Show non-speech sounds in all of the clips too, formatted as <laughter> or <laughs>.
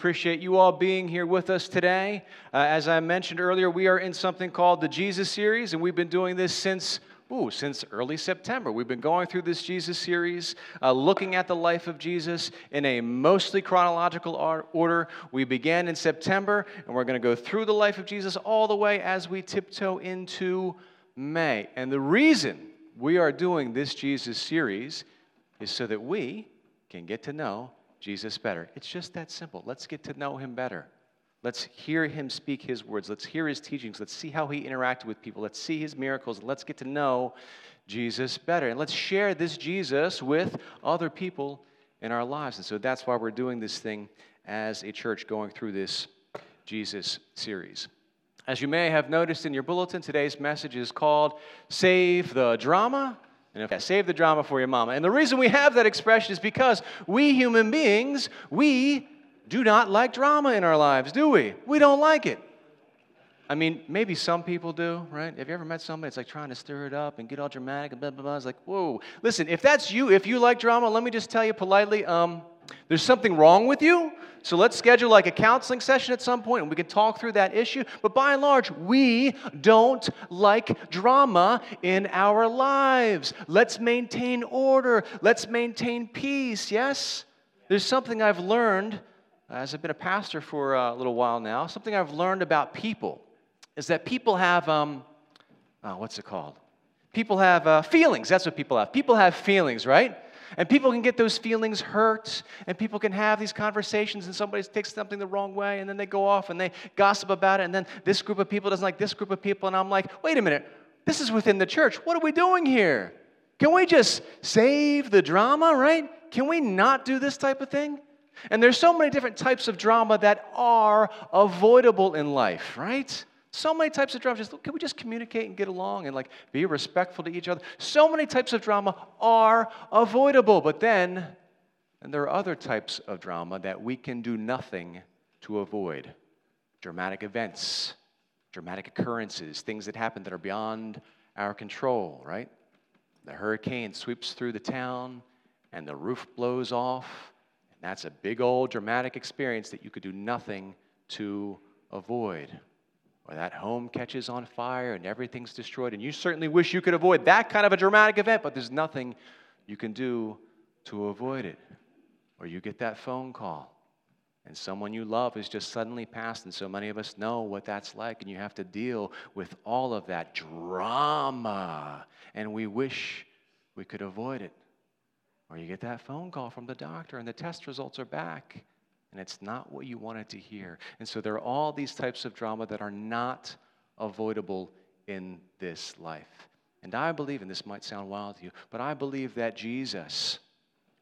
Appreciate you all being here with us today. Uh, as I mentioned earlier, we are in something called the Jesus series, and we've been doing this since. Ooh, since early September. We've been going through this Jesus series, uh, looking at the life of Jesus in a mostly chronological order. We began in September, and we're going to go through the life of Jesus all the way as we tiptoe into May. And the reason we are doing this Jesus series is so that we can get to know Jesus better. It's just that simple. Let's get to know him better. Let's hear him speak his words. Let's hear his teachings. Let's see how he interacted with people. Let's see his miracles. Let's get to know Jesus better. And let's share this Jesus with other people in our lives. And so that's why we're doing this thing as a church going through this Jesus series. As you may have noticed in your bulletin, today's message is called Save the Drama and if, I save the drama for your mama. And the reason we have that expression is because we human beings, we do not like drama in our lives, do we? We don't like it. I mean, maybe some people do, right? Have you ever met somebody that's like trying to stir it up and get all dramatic and blah, blah, blah? It's like, whoa. Listen, if that's you, if you like drama, let me just tell you politely, um, there's something wrong with you. So let's schedule like a counseling session at some point and we can talk through that issue. But by and large, we don't like drama in our lives. Let's maintain order. Let's maintain peace. Yes? There's something I've learned as I've been a pastor for a little while now. Something I've learned about people is that people have, um, oh, what's it called? People have uh, feelings. That's what people have. People have feelings, right? And people can get those feelings hurt, and people can have these conversations, and somebody takes something the wrong way, and then they go off and they gossip about it, and then this group of people doesn't like this group of people, and I'm like, wait a minute, this is within the church. What are we doing here? Can we just save the drama, right? Can we not do this type of thing? And there's so many different types of drama that are avoidable in life, right? So many types of drama. Just can we just communicate and get along and like be respectful to each other? So many types of drama are avoidable, but then and there are other types of drama that we can do nothing to avoid. Dramatic events, dramatic occurrences, things that happen that are beyond our control, right? The hurricane sweeps through the town and the roof blows off. And that's a big old dramatic experience that you could do nothing to avoid or that home catches on fire and everything's destroyed. And you certainly wish you could avoid that kind of a dramatic event, but there's nothing you can do to avoid it. Or you get that phone call and someone you love is just suddenly passed, and so many of us know what that's like, and you have to deal with all of that drama, and we wish we could avoid it. Or you get that phone call from the doctor, and the test results are back, and it's not what you wanted to hear. And so there are all these types of drama that are not avoidable in this life. And I believe, and this might sound wild to you, but I believe that Jesus,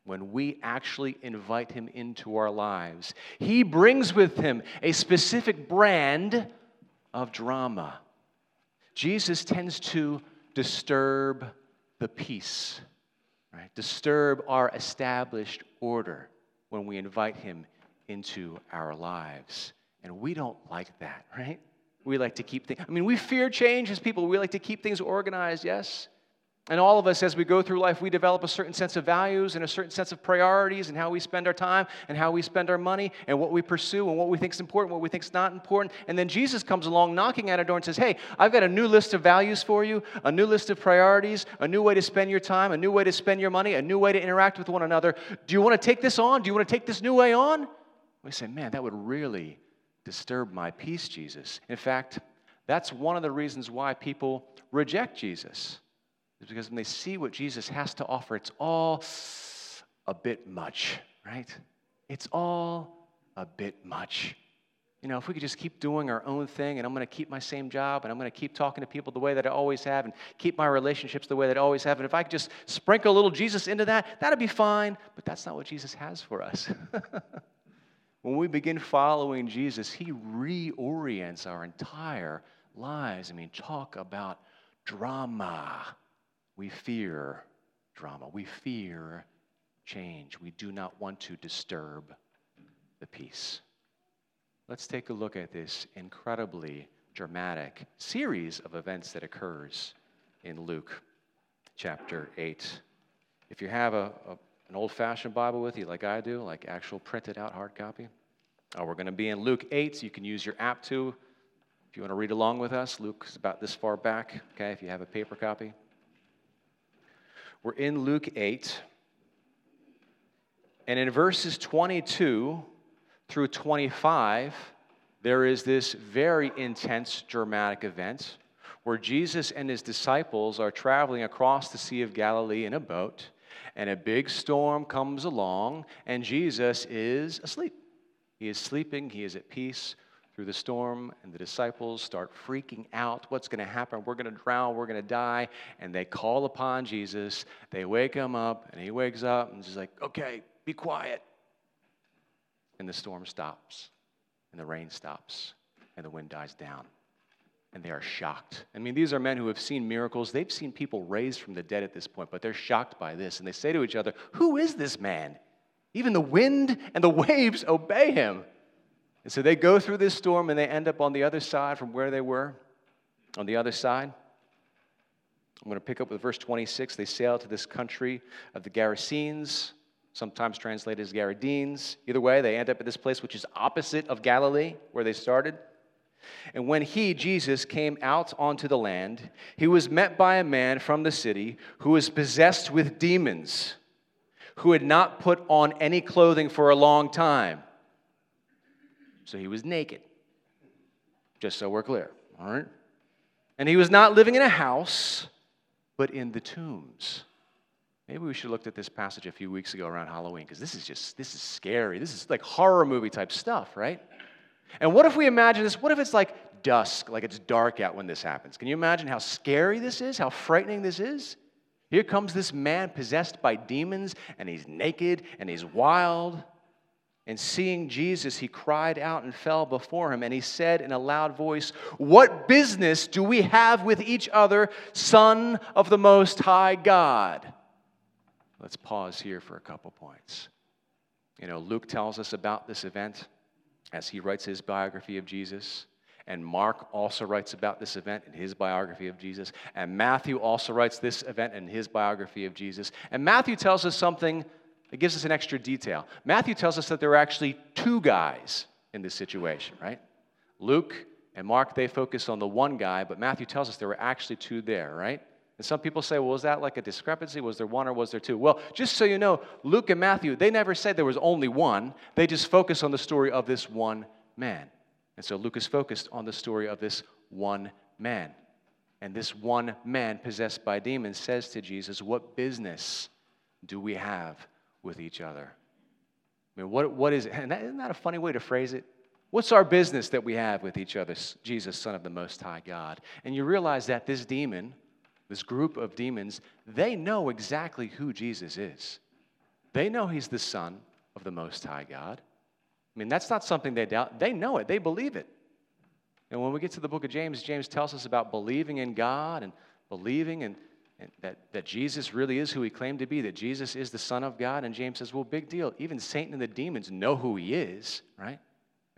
when we actually invite him into our lives, he brings with him a specific brand of drama. Jesus tends to disturb the peace, right? Disturb our established order when we invite him into our lives. And we don't like that, <laughs> right? We like to keep things, I mean, we fear change as people. We like to keep things organized, yes? And all of us, as we go through life, we develop a certain sense of values and a certain sense of priorities and how we spend our time and how we spend our money and what we pursue and what we think is important, what we think is not important. And then Jesus comes along knocking at our door and says, Hey, I've got a new list of values for you, a new list of priorities, a new way to spend your time, a new way to spend your money, a new way to interact with one another. Do you want to take this on? Do you want to take this new way on? We say, man, that would really disturb my peace, Jesus. In fact, that's one of the reasons why people reject Jesus, is because when they see what Jesus has to offer, it's all a bit much, right? It's all a bit much. You know, if we could just keep doing our own thing and I'm going to keep my same job and I'm going to keep talking to people the way that I always have and keep my relationships the way that I always have, and if I could just sprinkle a little Jesus into that, that'd be fine. But that's not what Jesus has for us. <laughs> When we begin following Jesus, He reorients our entire lives. I mean, talk about drama. We fear drama, we fear change. We do not want to disturb the peace. Let's take a look at this incredibly dramatic series of events that occurs in Luke chapter 8. If you have a, a an old fashioned Bible with you, like I do, like actual printed out hard copy, Uh, we're going to be in Luke 8, so you can use your app too. If you want to read along with us, Luke is about this far back, okay, if you have a paper copy. We're in Luke 8. And in verses 22 through 25, there is this very intense, dramatic event where Jesus and his disciples are traveling across the Sea of Galilee in a boat, and a big storm comes along, and Jesus is asleep. He is sleeping, he is at peace through the storm, and the disciples start freaking out. What's going to happen? We're going to drown, we're going to die. And they call upon Jesus. They wake him up, and he wakes up and he's like, okay, be quiet. And the storm stops, and the rain stops, and the wind dies down. And they are shocked. I mean, these are men who have seen miracles. They've seen people raised from the dead at this point, but they're shocked by this. And they say to each other, Who is this man? Even the wind and the <laughs> waves obey him. And so they go through this storm and they end up on the other side from where they were, on the other side. I'm going to pick up with verse 26. They sail to this country of the Gerasenes, sometimes translated as Gadarenes. Either way, they end up at this place which is opposite of Galilee, where they started. And when he, Jesus, came out onto the land, he was met by a man from the city who was possessed with demons who had not put on any clothing for a long time. So he was naked, just so we're clear, all right? And he was not living in a house, but in the tombs. Maybe we should have looked at this passage a few weeks ago around Halloween, because this is just, this is scary. This is like horror movie type stuff, right? And what if we imagine this? What if it's like dusk, like it's dark out when this happens? Can you imagine how scary this is, how frightening this is? Here comes this man possessed by demons, and he's naked and he's wild. And seeing Jesus, he cried out and fell before him, and he said in a loud voice, What business do we have with each other, Son of the Most High God? Let's pause here for a couple points. You know, Luke tells us about this event as he writes his biography of Jesus. And Mark also writes about this event in his biography of Jesus. And Matthew also writes this event in his biography of Jesus. And Matthew tells us something that gives us an extra detail. Matthew tells us that there were actually two guys in this situation, right? Luke and Mark, they focus on the one guy, but Matthew tells us there were actually two there, right? And some people say, well, was that like a discrepancy? Was there one or was there two? Well, just so you know, Luke and Matthew, they never said there was only one. They just focus on the story of this one man. And so Luke is focused on the story of this one man. And this one man possessed by demons says to Jesus, What business do we have with each other? I mean, what, what is it? And that, isn't that a funny way to phrase it? What's our business that we have with each other, Jesus, Son of the Most High God? And you realize that this demon, this group of demons, they know exactly who Jesus is. They know he's the Son of the Most High God. I mean, that's not something they doubt. They know it, they believe it. And when we get to the book of James, James tells us about believing in God and believing in, that, that Jesus really is who he claimed to be, that Jesus is the Son of God. And James says, well, big deal. Even Satan and the demons know who he is, right?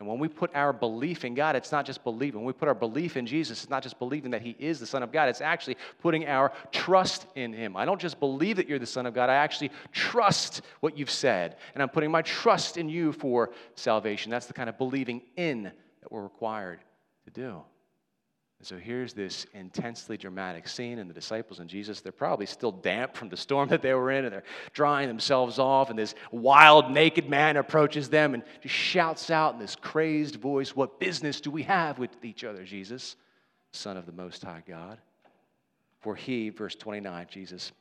And when we put our belief in God, it's not just believing. When we put our belief in Jesus, it's not just believing that He is the Son of God. It's actually putting our trust in Him. I don't just believe that you're the Son of God, I actually trust what you've said. And I'm putting my trust in you for salvation. That's the kind of believing in that we're required to do. And so here's this intensely dramatic scene, and the disciples and Jesus, they're probably still damp from the storm that they were in, and they're drying themselves off. And this wild, naked man approaches them and just shouts out in this crazed voice, What business do we have with each other, Jesus, Son of the Most High God? For he, verse 29, Jesus,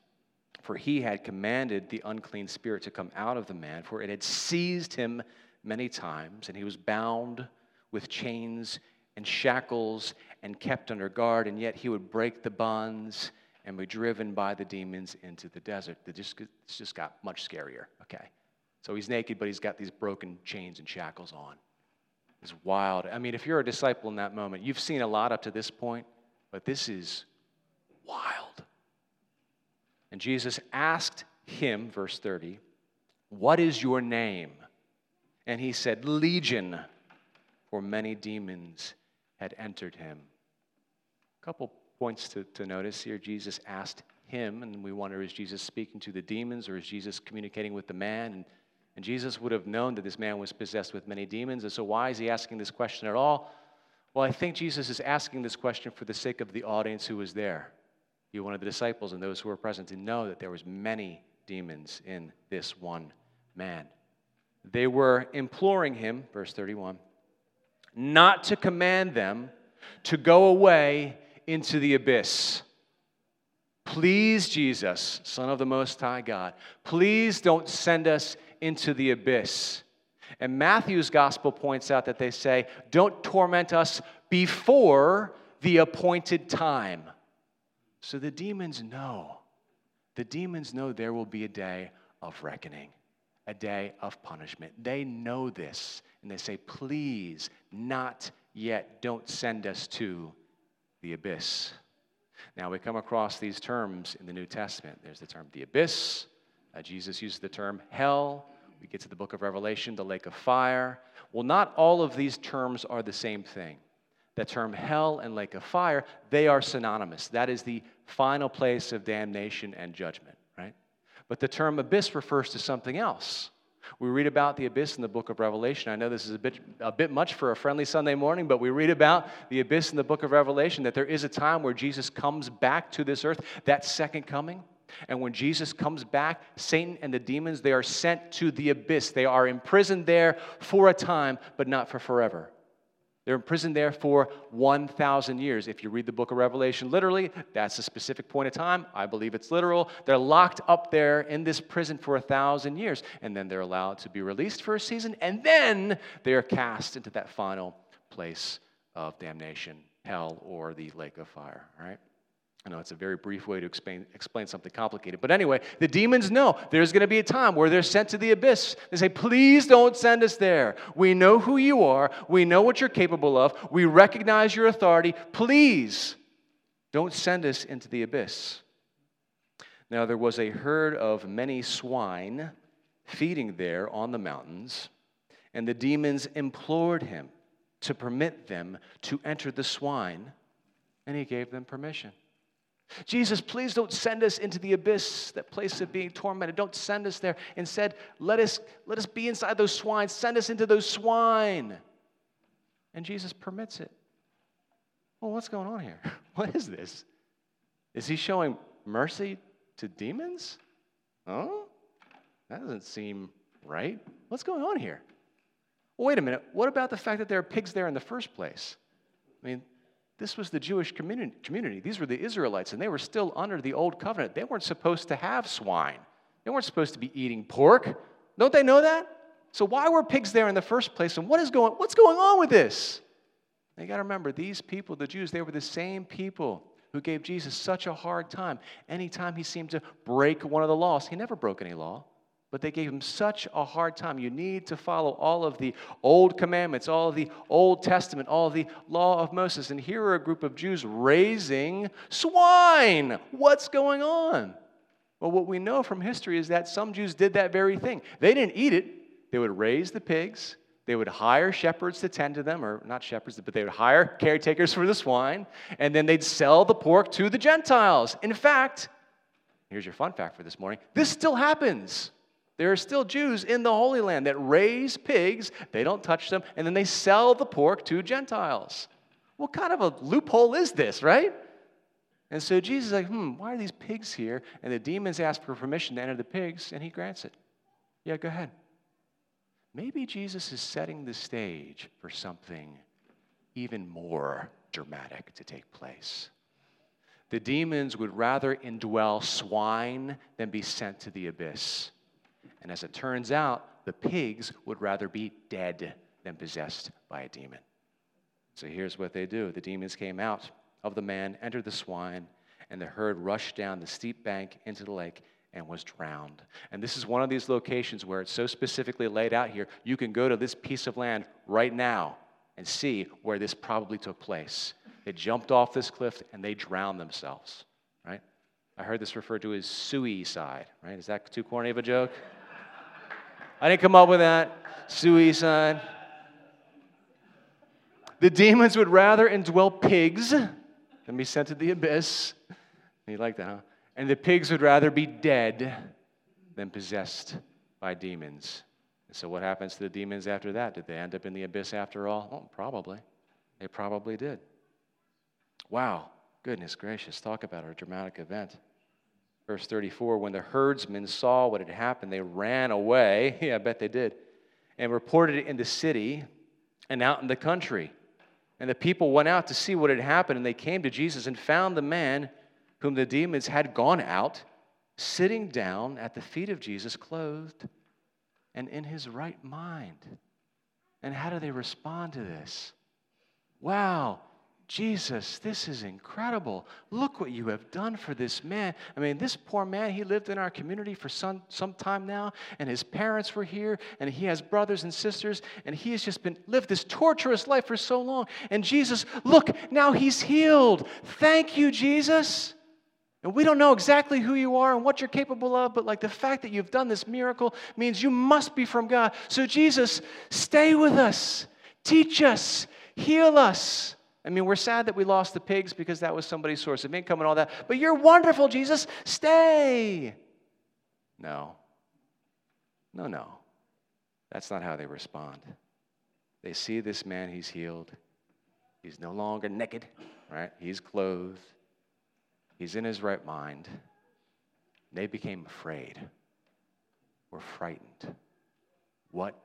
for he had commanded the unclean spirit to come out of the man, for it had seized him many times, and he was bound with chains and shackles and kept under guard, and yet he would break the bonds and be driven by the demons into the desert. It just, it's just got much scarier, okay? So he's naked, but he's got these broken chains and shackles on. It's wild. I mean, if you're a disciple in that moment, you've seen a lot up to this point, but this is wild. And Jesus asked him, verse 30, What is your name? And he said, Legion, for many demons had entered him. A couple points to, to notice here. Jesus asked him, and we wonder is Jesus speaking to the demons or is Jesus communicating with the man? And, And Jesus would have known that this man was possessed with many demons. And so, why is he asking this question at all? Well, I think Jesus is asking this question for the sake of the audience who was there. You, one of the disciples, and those who were present to know that there was many demons in this one man. They were imploring him, verse 31, not to command them to go away into the abyss. Please, Jesus, Son of the Most High God, please don't send us into the abyss. And Matthew's gospel points out that they say, Don't torment us before the appointed time. So the demons know. The demons know there will be a day of reckoning, a day of punishment. They know this, and they say, Please, not yet. Don't send us to the abyss. Now, we come across these terms in the New Testament. There's the term the abyss. Uh, Jesus uses the term hell. We get to the book of Revelation, the lake of fire. Well, not all of these terms are the same thing. The term hell and lake of fire, they are synonymous. That is the final place of damnation and judgment? But the term abyss refers to something else. We read about the abyss in the book of Revelation. I know this is a bit, a bit much for a friendly Sunday morning, but we read about the abyss in the book of Revelation that there is a time where Jesus comes back to this earth, that second coming. And when Jesus comes back, Satan and the demons, they are sent to the abyss. They are imprisoned there for a time, but not for forever. They're imprisoned there for 1,000 years. If you read the book of Revelation literally, that's a specific point of time. I believe it's literal. They're locked up there in this prison for 1,000 years, and then they're allowed to be released for a season, and then they are cast into that final place of damnation, hell, or the lake of fire, right? I know it's a very brief way to explain, explain something complicated. But anyway, the demons know there's going to be a time where they're sent to the abyss. They say, Please don't send us there. We know who you are. We know what you're capable of. We recognize your authority. Please don't send us into the abyss. Now, there was a herd of many swine feeding there on the mountains, and the demons implored him to permit them to enter the swine, and he gave them permission. Jesus, please don't send us into the abyss, that place of being tormented. Don't send us there. Instead, let us, let us be inside those swine. Send us into those swine. And Jesus permits it. Well, what's going on here? <laughs> What is this? Is he showing mercy to demons? Oh, that doesn't seem right. What's going on here? Wait a minute. What about the fact that there are pigs there in the first place? I mean, this was the Jewish community. These were the Israelites, and they were still under the old covenant. They weren't supposed to have swine, they weren't supposed to be eating pork. Don't they know that? So, why were pigs there in the first place? And what is going, what's going on with this? You got to remember, these people, the Jews, they were the same people who gave Jesus such a hard time. Anytime he seemed to break one of the laws, he never broke any law. But they gave him such a hard time. You need to follow all of the old commandments, all of the Old Testament, all of the law of Moses. And here are a group of Jews raising swine. What's going on? Well, what we know from history is that some Jews did that very thing. They didn't eat it, they would raise the pigs. They would hire shepherds to tend to them, or not shepherds, but they would hire caretakers for the swine, and then they'd sell the pork to the Gentiles. In fact, here's your fun fact for this morning this still happens. There are still Jews in the Holy Land that raise pigs, they don't touch them, and then they sell the pork to Gentiles. What kind of a loophole is this, right? And so Jesus is like, hmm, why are these pigs here? And the demons ask for permission to enter the pigs, and he grants it. Yeah, go ahead. Maybe Jesus is setting the stage for something even more dramatic to take place. The demons would rather indwell swine than be sent to the abyss. And as it turns out, the pigs would rather be dead than possessed by a demon. So here's what they do the demons came out of the man, entered the swine, and the herd rushed down the steep bank into the lake and was drowned. And this is one of these locations where it's so specifically laid out here. You can go to this piece of land right now and see where this probably took place. They jumped off this cliff and they drowned themselves, right? I heard this referred to as suicide, right? Is that too corny of a joke? I didn't come up with that. Suicide. The demons would rather indwell pigs than be sent to the abyss. You like that, huh? And the pigs would rather be dead than possessed by demons. So, what happens to the demons after that? Did they end up in the abyss after all? Oh, probably. They probably did. Wow, goodness gracious. Talk about a dramatic event. Verse 34 When the herdsmen saw what had happened, they ran away. <laughs> yeah, I bet they did. And reported it in the city and out in the country. And the people went out to see what had happened, and they came to Jesus and found the man whom the demons had gone out sitting down at the feet of Jesus, clothed and in his right mind. And how do they respond to this? Wow, Jesus, this is incredible. Look what you have done for this man. I mean, this poor man, he lived in our community for some, some time now, and his parents were here, and he has brothers and sisters, and he has just been lived this torturous life for so long. And Jesus, look, now he's healed. Thank you, Jesus. And we don't know exactly who you are and what you're capable of, but like the fact that you've done this miracle means you must be from God. So, Jesus, stay with us, teach us, heal us. I mean, we're sad that we lost the pigs because that was somebody's source of income and all that, but you're wonderful, Jesus. Stay. No. No, no. That's not how they respond. They see this man, he's healed. He's no longer naked, right? He's clothed. He's in his right mind. They became afraid. Were frightened. What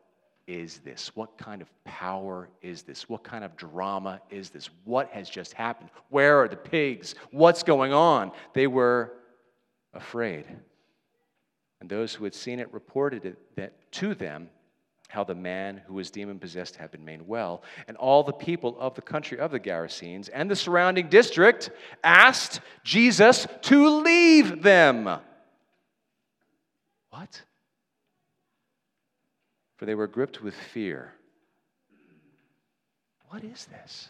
is this? What kind of power is this? What kind of drama is this? What has just happened? Where are the pigs? What's going on? They were afraid. And those who had seen it reported it that to them how the man who was demon possessed had been made well. And all the people of the country of the Gerasenes and the surrounding district asked Jesus to leave them. What? For they were gripped with fear. What is this?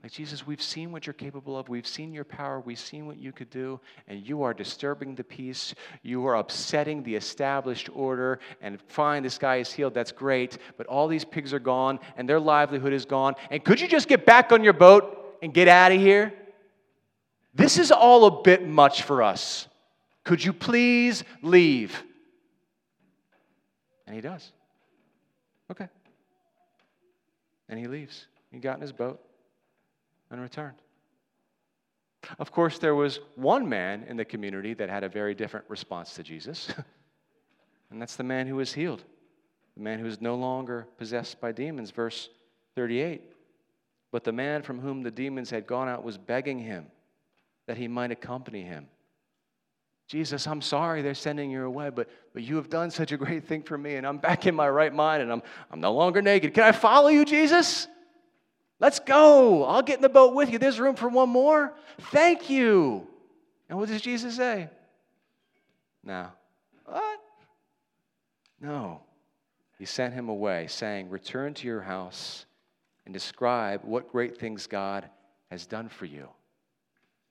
Like, Jesus, we've seen what you're capable of. We've seen your power. We've seen what you could do. And you are disturbing the peace. You are upsetting the established order. And fine, this guy is healed. That's great. But all these pigs are gone and their livelihood is gone. And could you just get back on your boat and get out of here? This is all a bit much for us. Could you please leave? And he does. Okay. And he leaves. He got in his boat and returned. Of course, there was one man in the community that had a very different response to Jesus, <laughs> and that's the man who was healed, the man who is no longer possessed by demons. Verse 38. But the man from whom the demons had gone out was begging him that he might accompany him. Jesus, I'm sorry they're sending you away, but, but you have done such a great thing for me, and I'm back in my right mind, and I'm, I'm no longer naked. Can I follow you, Jesus? Let's go. I'll get in the boat with you. There's room for one more. Thank you. And what does Jesus say? No. What? No. He sent him away, saying, Return to your house and describe what great things God has done for you.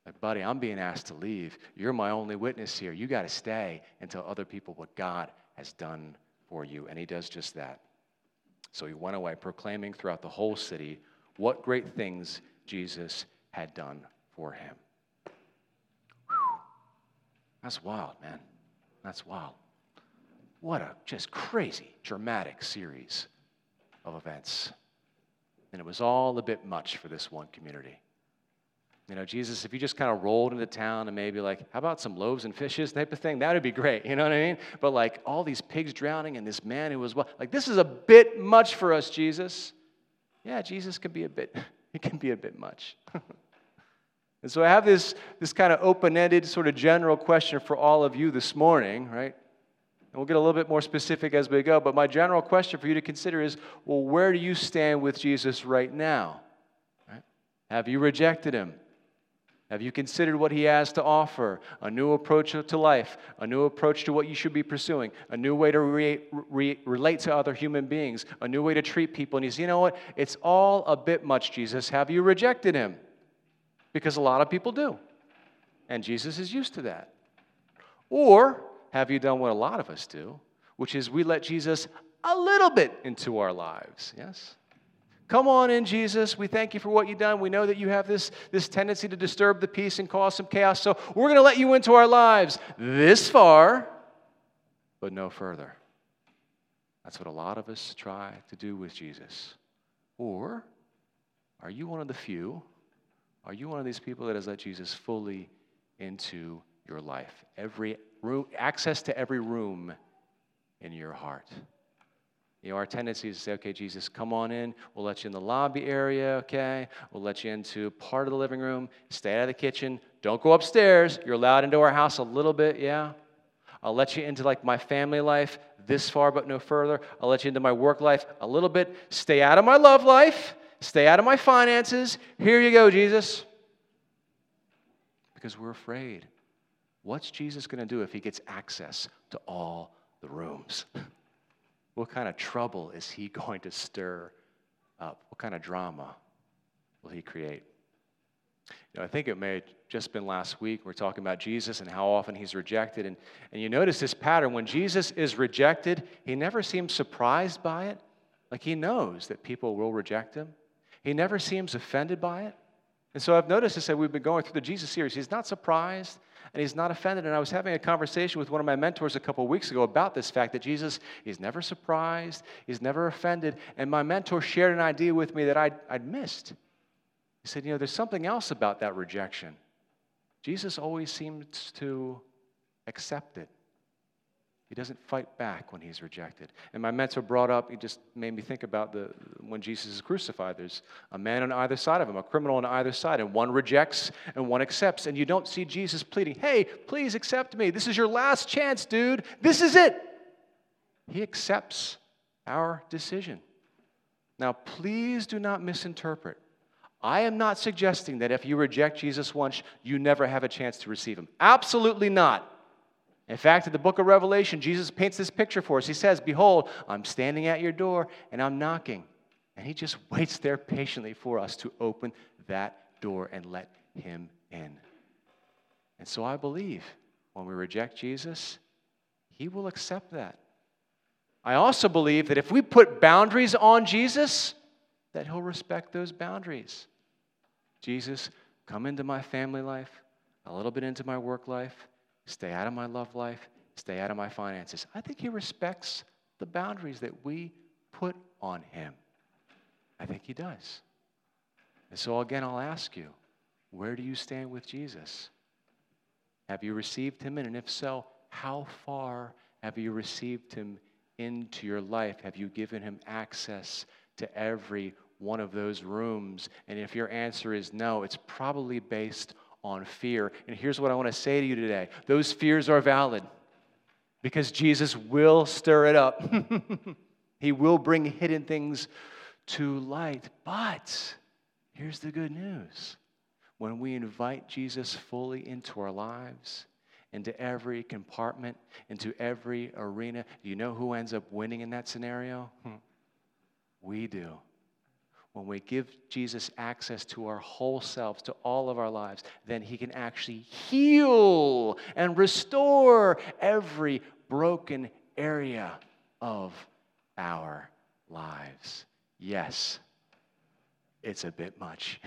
Like, buddy, I'm being asked to leave. You're my only witness here. You got to stay and tell other people what God has done for you. And he does just that. So he went away, proclaiming throughout the whole city what great things Jesus had done for him. Whew. That's wild, man. That's wild. What a just crazy, dramatic series of events. And it was all a bit much for this one community. You know, Jesus, if you just kind of rolled into town and maybe like, how about some loaves and fishes type of thing, that would be great. You know what I mean? But like all these pigs drowning and this man who was well, like, this is a bit much for us, Jesus yeah, Jesus can be a bit, <laughs> it can be a bit much. <laughs> and so I have this, this kind of open-ended, sort of general question for all of you this morning, right? And we'll get a little bit more specific as we go, but my general question for you to consider is, well, where do you stand with Jesus right now? Right? Have you rejected him? Have you considered what he has to offer? A new approach to life, a new approach to what you should be pursuing, a new way to re- re- relate to other human beings, a new way to treat people. And you say, you know what? It's all a bit much, Jesus. Have you rejected him? Because a lot of people do. And Jesus is used to that. Or have you done what a lot of us do, which is we let Jesus a little bit into our lives? Yes? Come on in, Jesus. We thank you for what you've done. We know that you have this, this tendency to disturb the peace and cause some chaos. So we're going to let you into our lives this far, but no further. That's what a lot of us try to do with Jesus. Or are you one of the few? Are you one of these people that has let Jesus fully into your life? Every room, access to every room in your heart. You know, our tendency is to say, okay, Jesus, come on in. We'll let you in the lobby area, okay? We'll let you into part of the living room. Stay out of the kitchen. Don't go upstairs. You're allowed into our house a little bit, yeah? I'll let you into like my family life this far but no further. I'll let you into my work life a little bit. Stay out of my love life. Stay out of my finances. Here you go, Jesus. Because we're afraid. What's Jesus going to do if he gets access to all the rooms? <laughs> What kind of trouble is he <laughs> going to stir up? What kind of drama will he create? You know, I think it may have just been last week. We're talking about Jesus and how often he's rejected. And, and you notice this pattern. When Jesus is rejected, he never seems surprised by it. Like he knows that people will reject him. He never seems offended by it. And so I've noticed this as we've been going through the Jesus series. He's not surprised and he's not offended. And I was having a conversation with one of my mentors a couple weeks ago about this fact that Jesus is never surprised, he's never offended. And my mentor shared an idea with me that I'd, I'd missed. He said, You know, there's something else about that rejection. Jesus always seems to accept it. He doesn't fight back when he's rejected. And my mentor brought up, he just made me think about the when Jesus is crucified. There's a man on either side of him, a criminal on either side, and one rejects and one accepts. And you don't see Jesus pleading, hey, please accept me. This is your last chance, dude. This is it. He accepts our decision. Now, please do not misinterpret. I am not suggesting that if you reject Jesus once, you never have a chance to receive him. Absolutely not. In fact, in the book of Revelation, Jesus paints this picture for us. He says, Behold, I'm standing at your door and I'm knocking. And he just <laughs> waits there patiently for us to open that door and let him in. And so I believe when we reject Jesus, he will accept that. I also believe that if we put boundaries on Jesus, that he'll respect those boundaries. Jesus, come into my family life, a little bit into my work life stay out of my love life, stay out of my finances. I think he respects the boundaries that we put on him. I think he does. And so, again, I'll ask you where do you stand with Jesus? Have you received him in? And if so, how far have you received him into your life? Have you given him access to every one of those rooms? And if your answer is no, it's probably based on fear. And here's what I want to say to you today those fears are valid because Jesus will stir it up, <laughs> He will bring hidden things to light. But here's the good news when we invite Jesus fully into our lives, into every compartment, into every arena, do you know who ends up winning in that scenario? Hmm. We do when we give Jesus access to our whole selves, to all of our lives, then he can actually heal and restore every broken area of our lives. Yes, it's a bit much.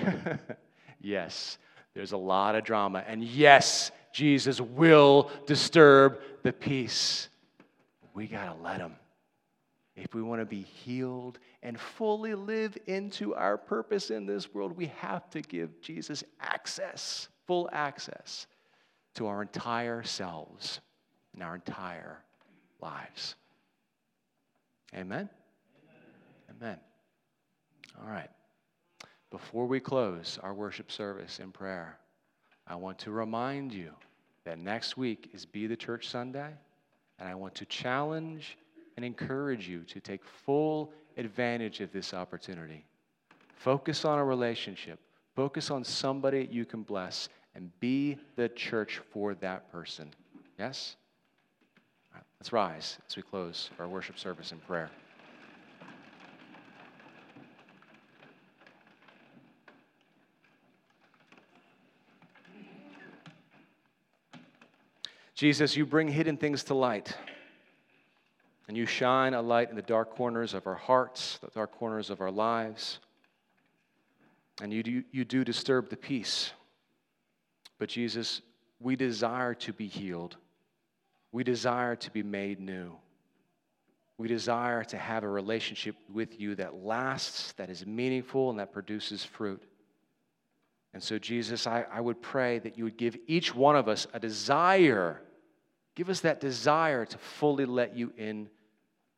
<laughs> yes, there's a lot of drama. And yes, Jesus will disturb the peace. We got to let him if we want to be healed and fully live into our purpose in this world, we have to give Jesus access, full access to our entire selves and our entire lives. Amen? Amen. Amen. All right. Before we close our worship service in prayer, I want to remind you that next week is Be the Church Sunday, and I want to challenge and encourage you to take full advantage of this opportunity. Focus on a relationship, focus on somebody you can bless, and be the church for that person. Yes? let's rise as we close our worship service in prayer. Jesus, you bring hidden things to light and you shine a light in the dark corners of our hearts, the dark corners of our lives. And you do, you do disturb the peace. But Jesus, we desire to be healed. We desire to be made new. We desire to have a relationship with you that lasts, that is meaningful, and that produces fruit. And so, Jesus, I, I would pray that you would give each one of us a desire. Give us that desire to fully let you in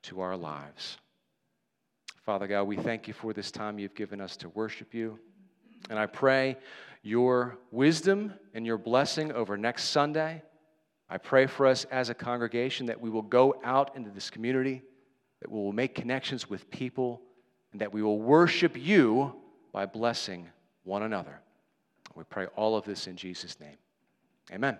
to our lives. Father God, we thank you for this time you've given us to worship you. And I pray your wisdom and your blessing over next Sunday. I pray for us as a congregation that we will go out into this community, that we will make connections with people, and that we will worship you by blessing one another. We pray all of this in Jesus' name. Amen.